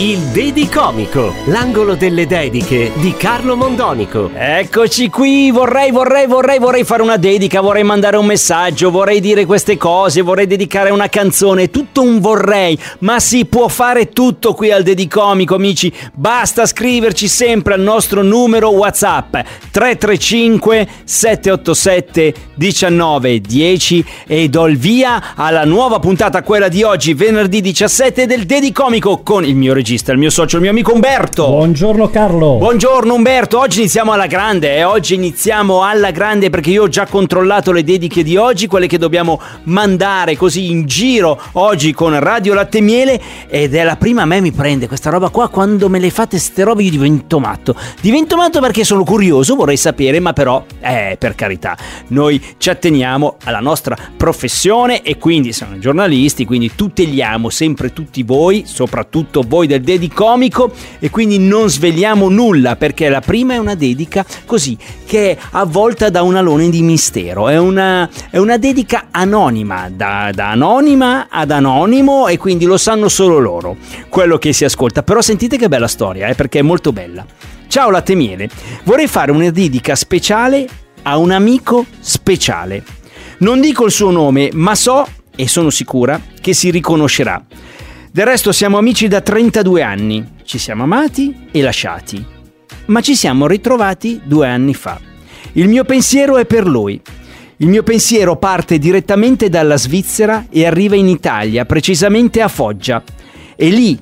Il Dedicomico, l'angolo delle dediche di Carlo Mondonico. Eccoci qui, vorrei, vorrei, vorrei, vorrei fare una dedica, vorrei mandare un messaggio, vorrei dire queste cose, vorrei dedicare una canzone, tutto un vorrei, ma si può fare tutto qui al Dedicomico, amici. Basta scriverci sempre al nostro numero WhatsApp 335 787 1910 e do il via alla nuova puntata, quella di oggi, venerdì 17 del Dedicomico con il mio regista, il mio socio, il mio amico Umberto. Buongiorno Carlo. Buongiorno Umberto, oggi iniziamo alla grande e oggi iniziamo alla grande perché io ho già controllato le dediche di oggi, quelle che dobbiamo mandare così in giro oggi con Radio Latte e Miele ed è la prima a me mi prende questa roba qua, quando me le fate ste robe io divento matto. Divento matto perché sono curioso, vorrei sapere, ma però, eh, per carità, noi ci atteniamo alla nostra professione e quindi siamo giornalisti, quindi tuteliamo sempre tutti voi, soprattutto voi del Dedicomico e quindi non sveliamo nulla perché la prima è una dedica così che è avvolta da un alone di mistero, è una, è una dedica anonima, da, da anonima ad anonimo e quindi lo sanno solo loro, quello che si ascolta, però sentite che bella storia, eh, perché è molto bella. Ciao latte miele, vorrei fare una dedica speciale a un amico speciale. Non dico il suo nome, ma so e sono sicura che si riconoscerà. Del resto siamo amici da 32 anni, ci siamo amati e lasciati, ma ci siamo ritrovati due anni fa. Il mio pensiero è per lui. Il mio pensiero parte direttamente dalla Svizzera e arriva in Italia, precisamente a Foggia. E lì,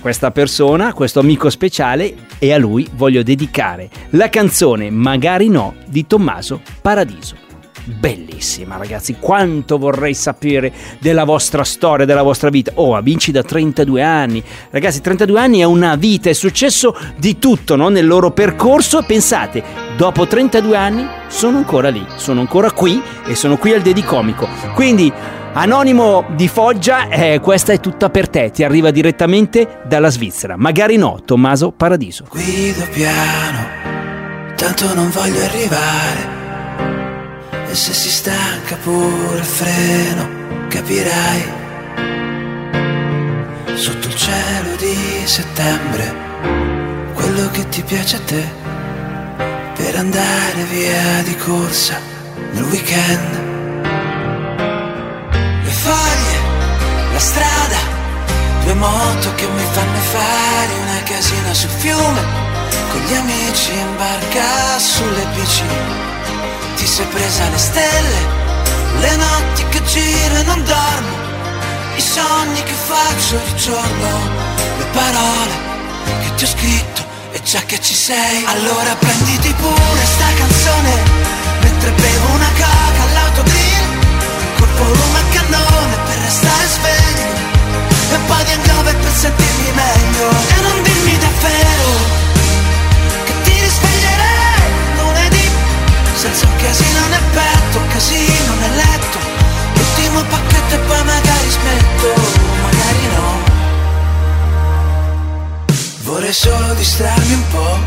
questa persona, questo amico speciale, e a lui voglio dedicare la canzone Magari no di Tommaso Paradiso. Bellissima ragazzi, quanto vorrei sapere della vostra storia, della vostra vita. Oh, amici da 32 anni. Ragazzi, 32 anni è una vita, è successo di tutto no? nel loro percorso. Pensate, dopo 32 anni sono ancora lì, sono ancora qui e sono qui al Dedicomico. Quindi, Anonimo di Foggia, eh, questa è tutta per te, ti arriva direttamente dalla Svizzera. Magari no, Tommaso Paradiso. Guido piano, tanto non voglio arrivare. E se si stanca pure il freno, capirai. Sotto il cielo di settembre, quello che ti piace a te, per andare via di corsa nel weekend. Le foglie, la strada, due moto che mi fanno fare una casina sul fiume, con gli amici in barca sulle bici ti sei presa le stelle, le notti che giro e non dormo, i sogni che faccio di giorno, le parole che ti ho scritto e già che ci sei, allora prenditi pure sta canzone, mentre bevo una coca all'autogrill, col volume a cannone per restare sveglio, e poi di hangover per sentirmi meglio, e non dimmi davvero senza un casino nel petto, casino nel letto. L'ultimo pacchetto e poi magari smetto, magari no. Vorrei solo distrarmi un po'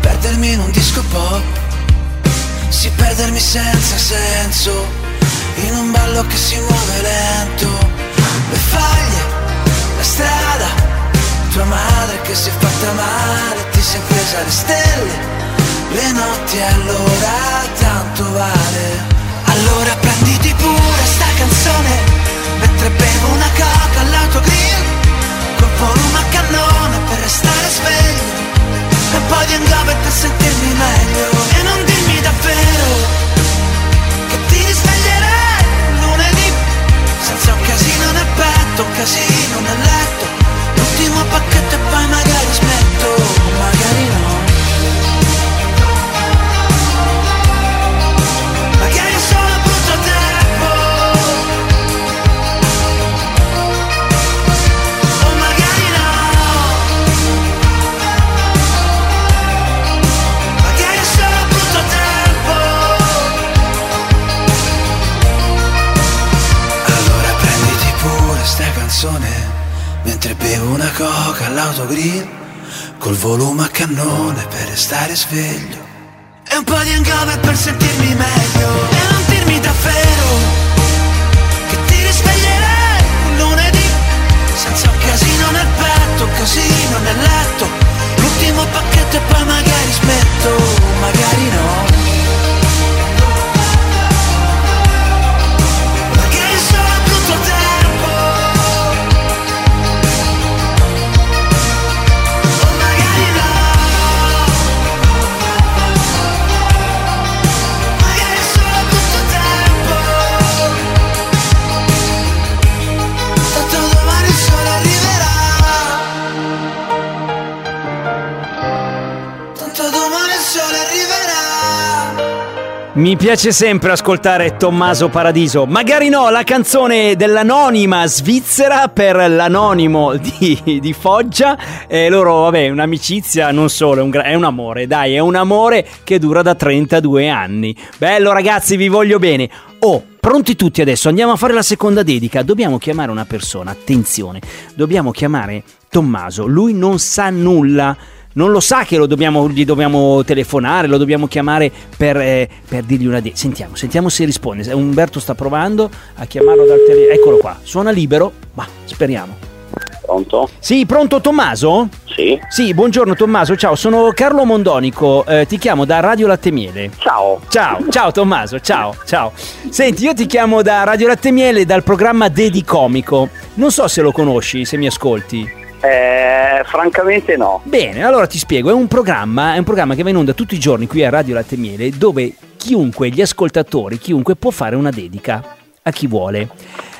Perdermi in un disco pop. Sì, perdermi senza senso In un ballo che si muove lento. Le faglie, la strada Tua madre che si è fatta male Ti sei presa le stelle le notti allora tanto vale. Allora prenditi pure sta canzone Mentre bevo una coca all'autogrill Col volume a cannone per restare sveglio canzone mentre bevo una coca all'autogrill col volume a cannone per restare sveglio. E un po' di hangover per sentirmi meglio e non dirmi davvero che ti risveglierai un lunedì senza un casino nel petto, un casino nel letto. L'ultimo pacchetto e poi magari smetto, magari no. Mi piace sempre ascoltare Tommaso Paradiso. Magari no, la canzone dell'anonima svizzera per l'anonimo di, di Foggia. E loro, vabbè, un'amicizia non solo, è un, è un amore, dai, è un amore che dura da 32 anni. Bello ragazzi, vi voglio bene. Oh, pronti tutti adesso, andiamo a fare la seconda dedica. Dobbiamo chiamare una persona, attenzione, dobbiamo chiamare Tommaso. Lui non sa nulla non lo sa che lo dobbiamo, gli dobbiamo telefonare, lo dobbiamo chiamare per, eh, per dirgli una dedica. Sentiamo, sentiamo se risponde. Umberto sta provando a chiamarlo dal telefono. Eccolo qua, suona libero, ma speriamo. Pronto? Sì, pronto Tommaso? Sì. Sì, buongiorno Tommaso, ciao, sono Carlo Mondonico, eh, ti chiamo da Radio Latte Miele. Ciao. Ciao, ciao Tommaso, ciao, ciao. Senti, io ti chiamo da Radio Latte Miele dal programma Dedi Comico. Non so se lo conosci, se mi ascolti. Eh, francamente no. Bene, allora ti spiego, è un programma, è un programma che va in onda tutti i giorni qui a Radio Latte Miele dove chiunque, gli ascoltatori, chiunque può fare una dedica a chi vuole.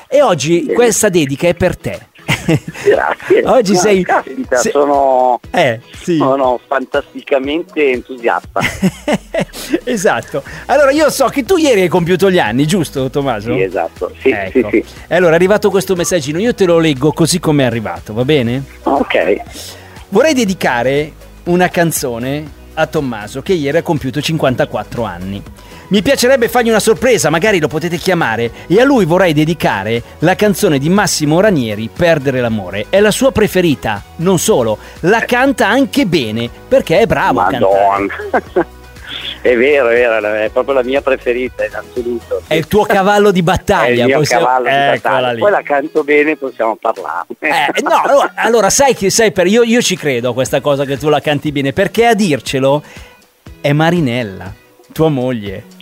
E oggi questa dedica è per te. Grazie. Oggi No, sei- caspita, sei- sono, Eh, sì. sono fantasticamente entusiasta. esatto. Allora io so che tu ieri hai compiuto gli anni, giusto Tommaso? Sì, esatto. Sì, Ecco. sì, sì. Allora è arrivato questo messaggino, io te lo leggo così come è arrivato, va bene? Ok. Vorrei dedicare una canzone a Tommaso che ieri ha compiuto 54 anni. Mi piacerebbe fargli una sorpresa, magari lo potete chiamare, e a lui vorrei dedicare la canzone di Massimo Ranieri, Perdere l'amore. È la sua preferita, non solo, la canta anche bene, perché è bravo a cantare. Madonna. è vero, è vero, è proprio la mia preferita in assoluto. È il tuo cavallo di È battaglia. il mio possiamo- cavallo di Eccola battaglia. Poi la canto bene, possiamo parlare. Eh, no, allora, allora, sai che sai per io, io ci credo a questa cosa che tu la canti bene, perché a dircelo è Marinella, tua moglie.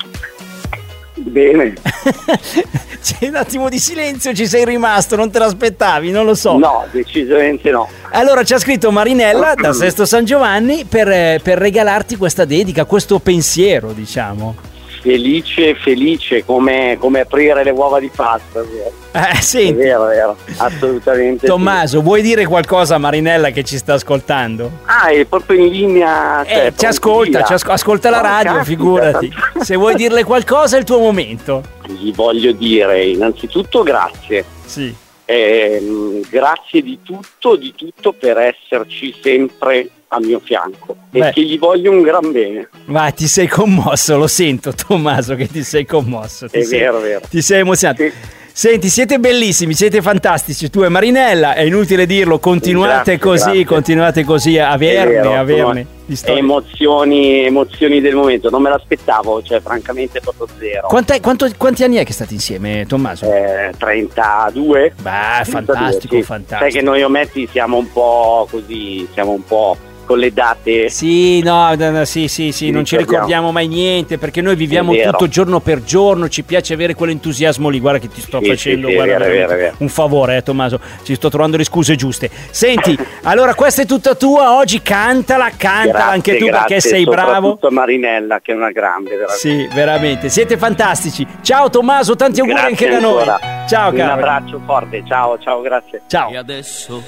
Bene. C'è un attimo di silenzio, ci sei rimasto, non te l'aspettavi, non lo so. No, decisamente no. Allora ci ha scritto Marinella da Sesto San Giovanni per, eh, per regalarti questa dedica, questo pensiero, diciamo. Felice, felice, come, come aprire le uova di pasta. è vero. Eh, È senti, vero, è vero, assolutamente. sì. Tommaso, vuoi dire qualcosa a Marinella che ci sta ascoltando? Ah, è proprio in linea. cioè, Eh, ci ascolta, ci asco- ascolta la Oh, radio, caspita. figurati. Se vuoi dirle qualcosa è il tuo momento. Gli voglio dire innanzitutto grazie. Sì. Ehm, grazie di tutto, di tutto per esserci sempre a mio fianco Beh. e che gli voglio un gran bene. Vai, ti sei commosso, lo sento Tommaso che ti sei commosso. Ti È sei, vero, vero. Ti sei emozionato. Sì. Senti, siete bellissimi, siete fantastici, tu e Marinella, è inutile dirlo, continuate Grazie, così, grazie. continuate così a averne, vero, averne emozioni, emozioni del momento, non me l'aspettavo, cioè francamente proprio zero. Quant'è- quanto- quanti anni è che state insieme, Tommaso? Eh, 32 Beh, 32, fantastico, sì. fantastico. Sai che noi ometti siamo un po' così, siamo un po' con le date. Sì, no, no, no, sì, sì, sì, non ci ricordiamo. mai niente perché noi viviamo tutto giorno per giorno, ci piace avere quell'entusiasmo lì, guarda che ti sto Sì, facendo sì, guarda, vero, vero, un favore, eh, Tommaso, ci sto trovando le scuse giuste. Senti, allora questa è tutta tua, oggi cantala, cantala Grazie, anche tu grazie, perché sei bravo. Soprattutto Marinella che è una grande, veramente. Sì, veramente, siete fantastici. Ciao Tommaso, tanti auguri Grazie anche da noi. ancora. Ciao Un caro. abbraccio forte, ciao, ciao, grazie. Ciao. E adesso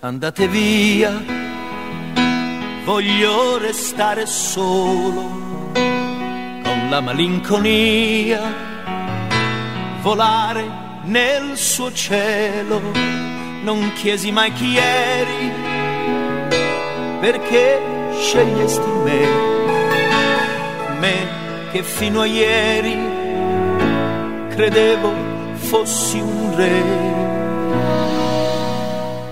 andate via, voglio restare solo con la malinconia, volare nel suo cielo. Non chiesi mai chi eri, perché scegliesti me, me che fino a ieri credevo fossi un re.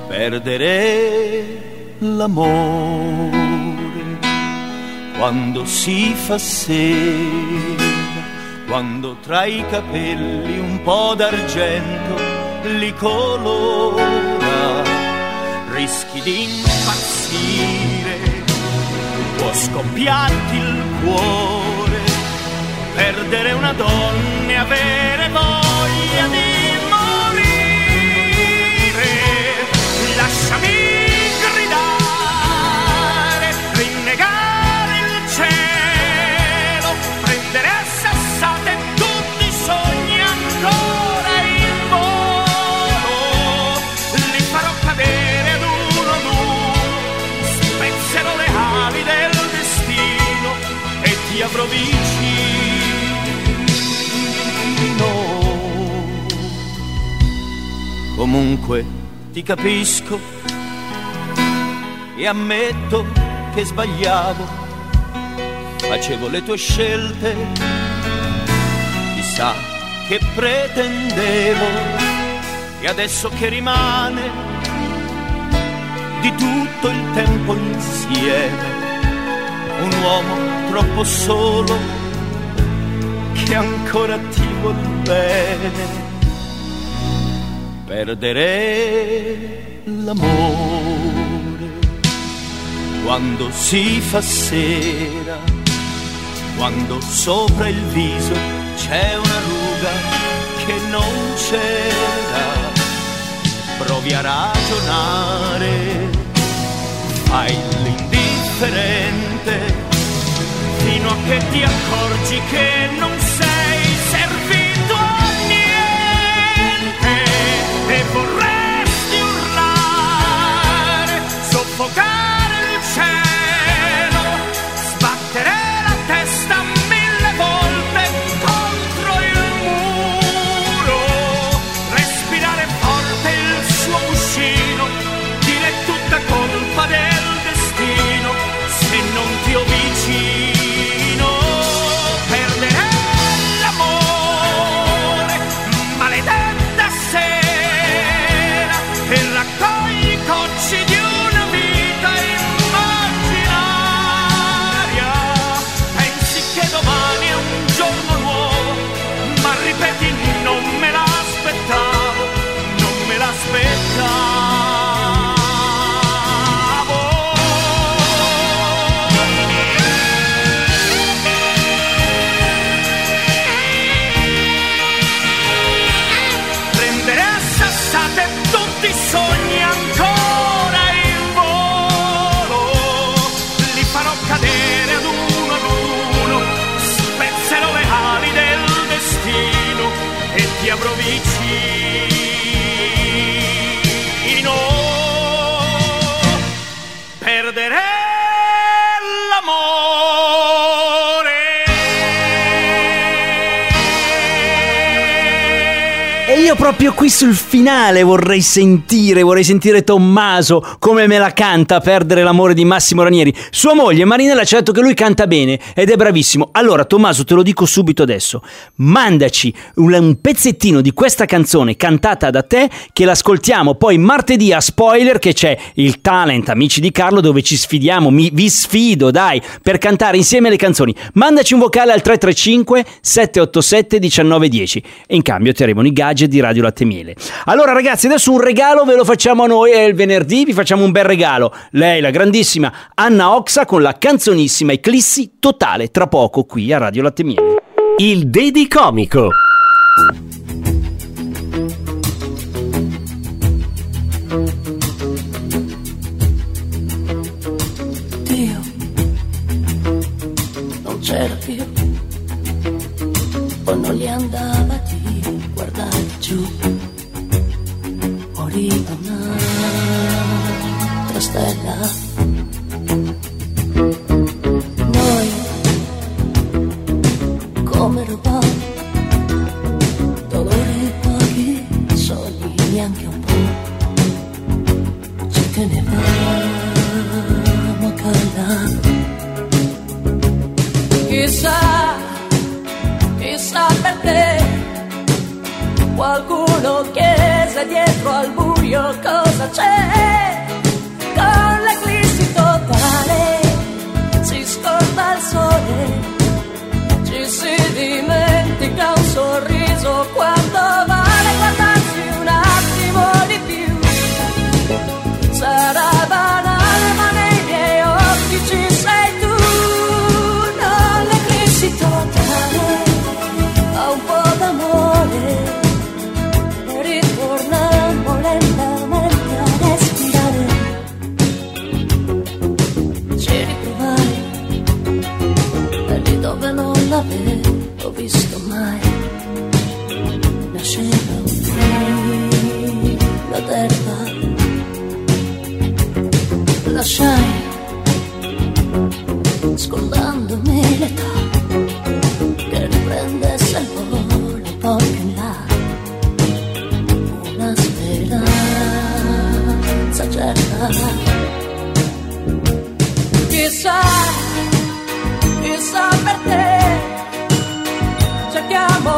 Perdere l'amore quando si fa sera, quando tra i capelli un po' d'argento li colora, rischi di impazzire, può scoppiarti il cuore, perdere una donna e avere voglia ti capisco e ammetto che sbagliavo, facevo le tue scelte, chissà che pretendevo. E adesso che rimane di tutto il tempo insieme, un uomo troppo solo che ancora ti vuol bene perdere l'amore quando si fa sera, quando sopra il viso c'è una ruga che non c'era. Provi a ragionare, fai l'indifferente fino a che ti accorgi che non proprio qui sul finale vorrei sentire, vorrei sentire Tommaso come me la canta perdere l'amore di Massimo Ranieri. Sua moglie Marinella ci ha detto che lui canta bene ed è bravissimo. Allora Tommaso te lo dico subito adesso, mandaci un, un pezzettino di questa canzone cantata da te che l'ascoltiamo poi martedì a spoiler che c'è il talent Amici di Carlo dove ci sfidiamo, mi, vi sfido dai per cantare insieme le canzoni. Mandaci un vocale al 335 787 1910 e in cambio ti arrivano i gadget di Radio Latte Miele. Allora ragazzi, adesso un regalo ve lo facciamo noi, è il venerdì, vi facciamo un bel regalo. Lei, la grandissima Anna Oxa con la canzonissima Eclissi Totale, tra poco qui a Radio Latte Miele. Il Dedi Comico. Dio non c'era più qualcuno chiese dietro al buio cosa c'è? Con l'eclissi totale si scorda il sole, ci si dimentica un sorriso quanto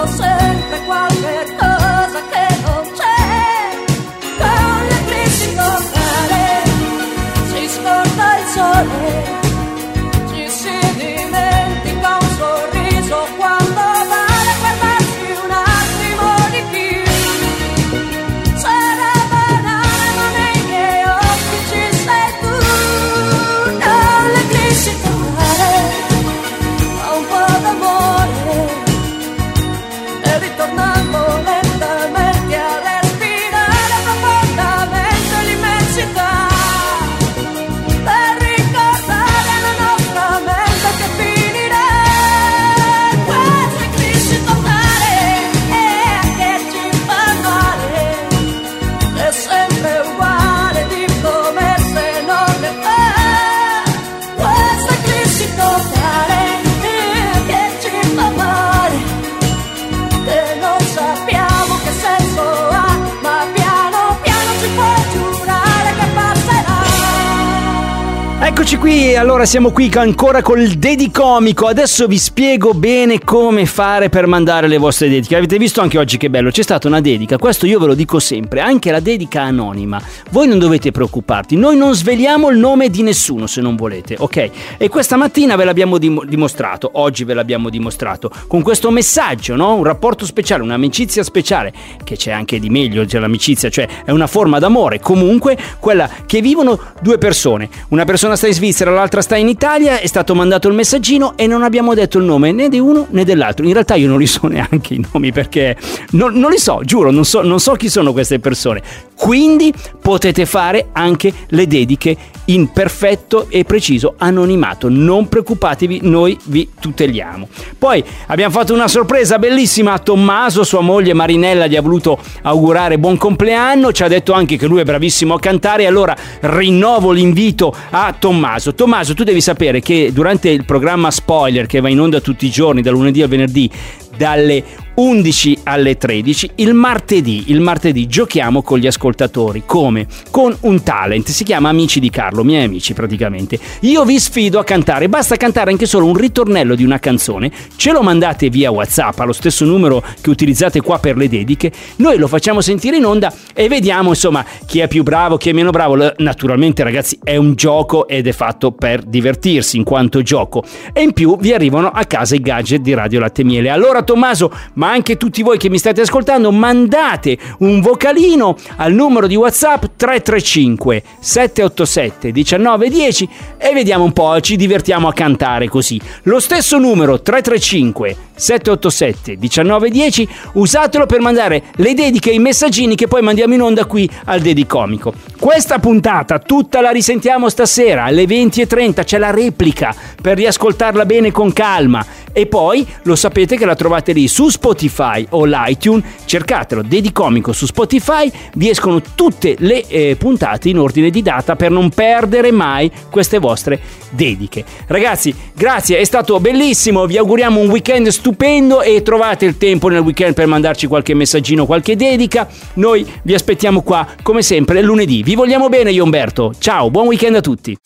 cerchiamo sempre Allora siamo qui ancora col dedicomico. Adesso vi spiego bene come fare per mandare le vostre dediche. Avete visto anche oggi che bello, c'è stata una dedica, questo io ve lo dico sempre, anche la dedica anonima. Voi non dovete preoccuparti, noi non sveliamo il nome di nessuno se non volete, ok? E questa mattina ve l'abbiamo dim- dimostrato, oggi ve l'abbiamo dimostrato, con questo messaggio, no? Un rapporto speciale, un'amicizia speciale, che c'è anche di meglio, c'è l'amicizia, cioè è una forma d'amore, comunque quella che vivono due persone. Una persona sta in Svizzera, l'altra sta in Italia, è stato mandato il messaggino e non abbiamo detto il nome né di uno né dell'altro. In realtà io non li so neanche i nomi perché non, non li so, giuro, non so, non so chi sono queste persone. Quindi potete fare anche le dediche in perfetto e preciso anonimato. Non preoccupatevi, noi vi tuteliamo. Poi abbiamo fatto una sorpresa bellissima a Tommaso, sua moglie Marinella gli ha voluto augurare buon compleanno, ci ha detto anche che lui è bravissimo a cantare, allora rinnovo l'invito a Tommaso. Tommaso, tu devi sapere che durante il programma Spoiler che va in onda tutti i giorni, dal lunedì al venerdì, dalle 11 alle 13 il martedì il martedì giochiamo con gli ascoltatori. Come? Con un talent si chiama amici di Carlo miei amici praticamente. Io vi sfido a cantare basta cantare anche solo un ritornello di una canzone. Ce lo mandate via whatsapp allo stesso numero che utilizzate qua per le dediche. Noi lo facciamo sentire in onda e vediamo insomma chi è più bravo chi è meno bravo. Naturalmente ragazzi è un gioco ed è fatto per divertirsi in quanto gioco. E in più vi arrivano a casa i gadget di Radio Latte Miele. Allora Tommaso ma anche tutti voi che mi state ascoltando mandate un vocalino al numero di whatsapp 335 787 1910 e vediamo un po' ci divertiamo a cantare così. Lo stesso numero 335 787 1910 usatelo per mandare le dediche e i messaggini che poi mandiamo in onda qui al Dedicomico questa puntata tutta la risentiamo stasera alle 20.30 c'è la replica per riascoltarla bene con calma e poi lo sapete che la trovate lì su Spotify o l'iTunes. Cercatelo Dedicomico su Spotify. Vi escono tutte le eh, puntate in ordine di data per non perdere mai queste vostre dediche. Ragazzi grazie è stato bellissimo. Vi auguriamo un weekend stupendo e trovate il tempo nel weekend per mandarci qualche messaggino qualche dedica. Noi vi aspettiamo qua come sempre lunedì. Vi vogliamo bene io Umberto. Ciao buon weekend a tutti